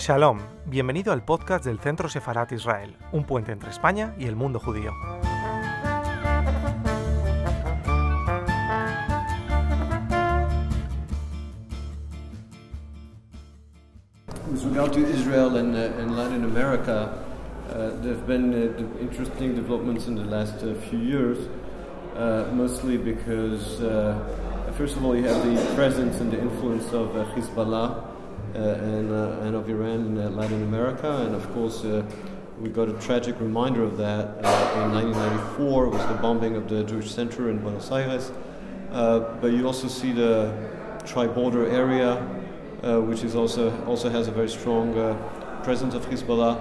Shalom, bienvenido al podcast del Centro Sefarat Israel, un puente entre España y el mundo judío. With regard to Israel and, uh, Latin America, uh, there have been uh, interesting developments in the last uh, few years, uh, mostly because, first of all, you have the presence and the influence of Hezbollah and, uh, and of Iran in uh, Latin America, and of course, uh, we got a tragic reminder of that uh, in 1994 was the bombing of the Jewish Center in Buenos Aires. Uh, but you also see the tri-border area, uh, which is also also has a very strong uh, presence of Hezbollah.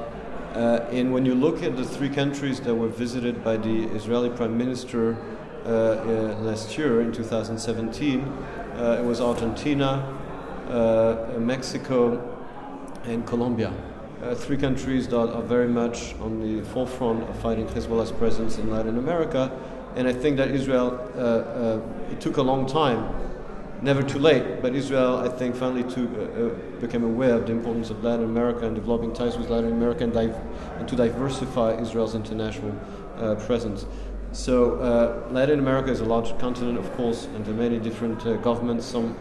Uh, and when you look at the three countries that were visited by the Israeli Prime Minister uh, uh, last year in 2017, uh, it was Argentina, uh, Mexico, and Colombia. Uh, three countries that are very much on the forefront of fighting Hezbollah's presence in Latin America. And I think that Israel, uh, uh, it took a long time, never too late, but Israel, I think, finally took, uh, uh, became aware of the importance of Latin America and developing ties with Latin America and, div- and to diversify Israel's international uh, presence. So, uh, Latin America is a large continent, of course, and there are many different uh, governments. Some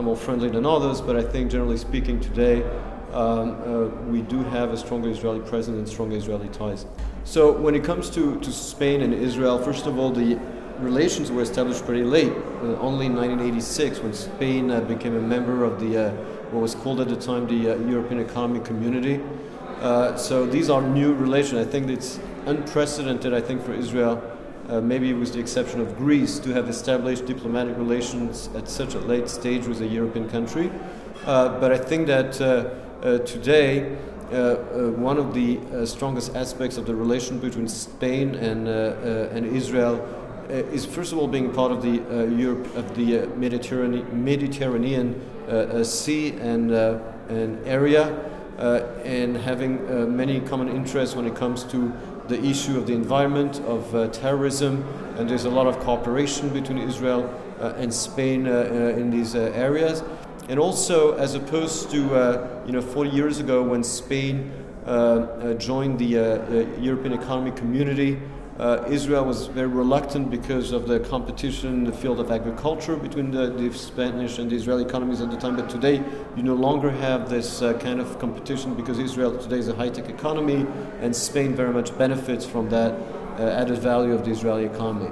are more friendly than others, but I think, generally speaking, today um, uh, we do have a stronger Israeli presence and stronger Israeli ties. So, when it comes to, to Spain and Israel, first of all, the relations were established pretty late, uh, only in 1986, when Spain uh, became a member of the uh, what was called at the time the uh, European Economic Community. Uh, so these are new relations. I think it's unprecedented. I think for Israel, uh, maybe with the exception of Greece, to have established diplomatic relations at such a late stage with a European country. Uh, but I think that uh, uh, today, uh, one of the strongest aspects of the relation between Spain and, and Israel is first of all being part of the uh, Europe of the uh, Mediterranean, Mediterranean uh, Sea and, and area, and having many common interests when it comes to the issue of the environment, of uh, terrorism, and there's a lot of cooperation between Israel uh, and Spain uh, uh, in these uh, areas. And also, as opposed to uh, you know 40 years ago when Spain joined the European Economic Community, uh, Israel was very reluctant because of the competition in the field of agriculture between the, the Spanish and the Israeli economies at the time. But today, you no longer have this uh, kind of competition because Israel today is a high-tech economy, and Spain very much benefits from that uh, added value of the Israeli economy.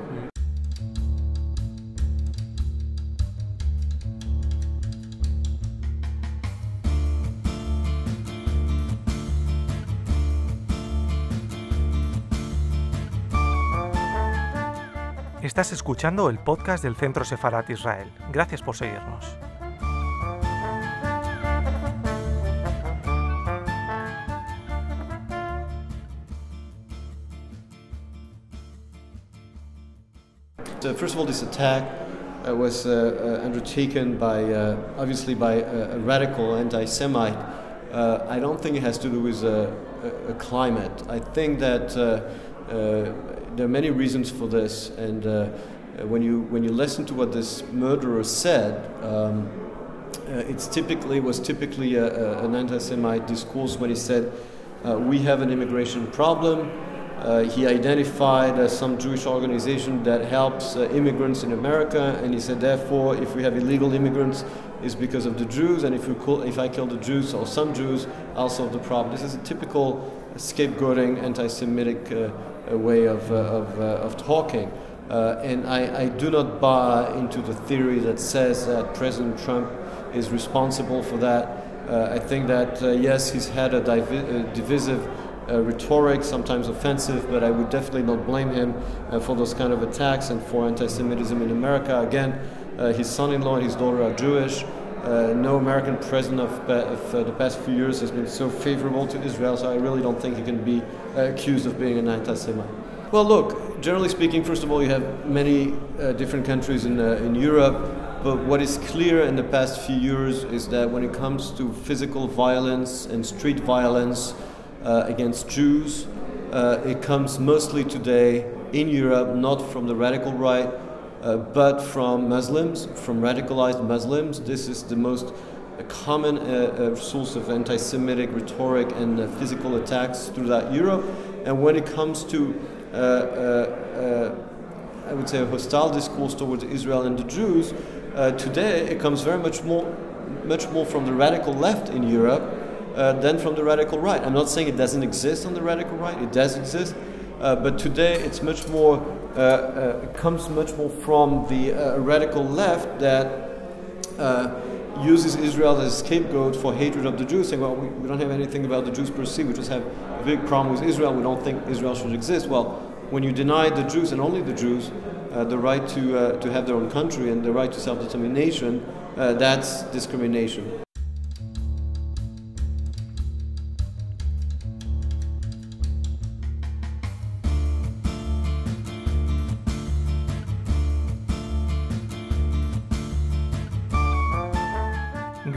Estás escuchando el podcast del Centro Sefarat Israel. Gracias por seguirnos. So first of all, this attack uh, was uh, uh, undertaken by, uh, obviously, by a, radical anti-Semite. I don't think it has to do with a, a climate. I think that there are many reasons for this, and uh, when you when you listen to what this murderer said. Um, uh, it's typically was typically a, a, an anti-Semite discourse when he said, uh, "We have an immigration problem." Uh, he identified uh, some Jewish organization that helps uh, immigrants in America, and he said, therefore, if we have illegal immigrants, it's because of the Jews, and if, we kill, if I kill the Jews or some Jews, I'll solve the problem. This is a typical scapegoating, anti-Semitic uh, way of, uh, of, uh, of talking. Uh, and I, I do not buy into the theory that says that President Trump is responsible for that. Uh, I think that, uh, yes, he's had a divi- uh, divisive uh, rhetoric, sometimes offensive, but I would definitely not blame him for those kind of attacks and for anti Semitism in America. Again, his son in law and his daughter are Jewish. Uh, no American president of, of uh, the past few years has been so favorable to Israel, so I really don't think he can be uh, accused of being an anti Semite. Well, look, generally speaking, first of all, you have many uh, different countries in, uh, in Europe, but what is clear in the past few years is that when it comes to physical violence and street violence uh, against Jews, it comes mostly today in Europe, not from the radical right, uh, but from Muslims, from radicalized Muslims. This is the most common uh, uh, source of anti Semitic rhetoric and uh, physical attacks throughout Europe. And when it comes to, uh, uh, I would say, a hostile discourse towards Israel and the Jews, today it comes very much more, much more from the radical left in Europe than from the radical right. I'm not saying it doesn't exist on the radical right, it does exist. Uh, but today it's much more uh, uh, comes much more from the radical left that uses Israel as a scapegoat for hatred of the Jews, saying, well, we, we, don't have anything about the Jews per se, we just have a big problem with Israel, we don't think Israel should exist. Well, when you deny the Jews and only the Jews uh, the right to, uh, to have their own country and the right to self determination, uh, that's discrimination.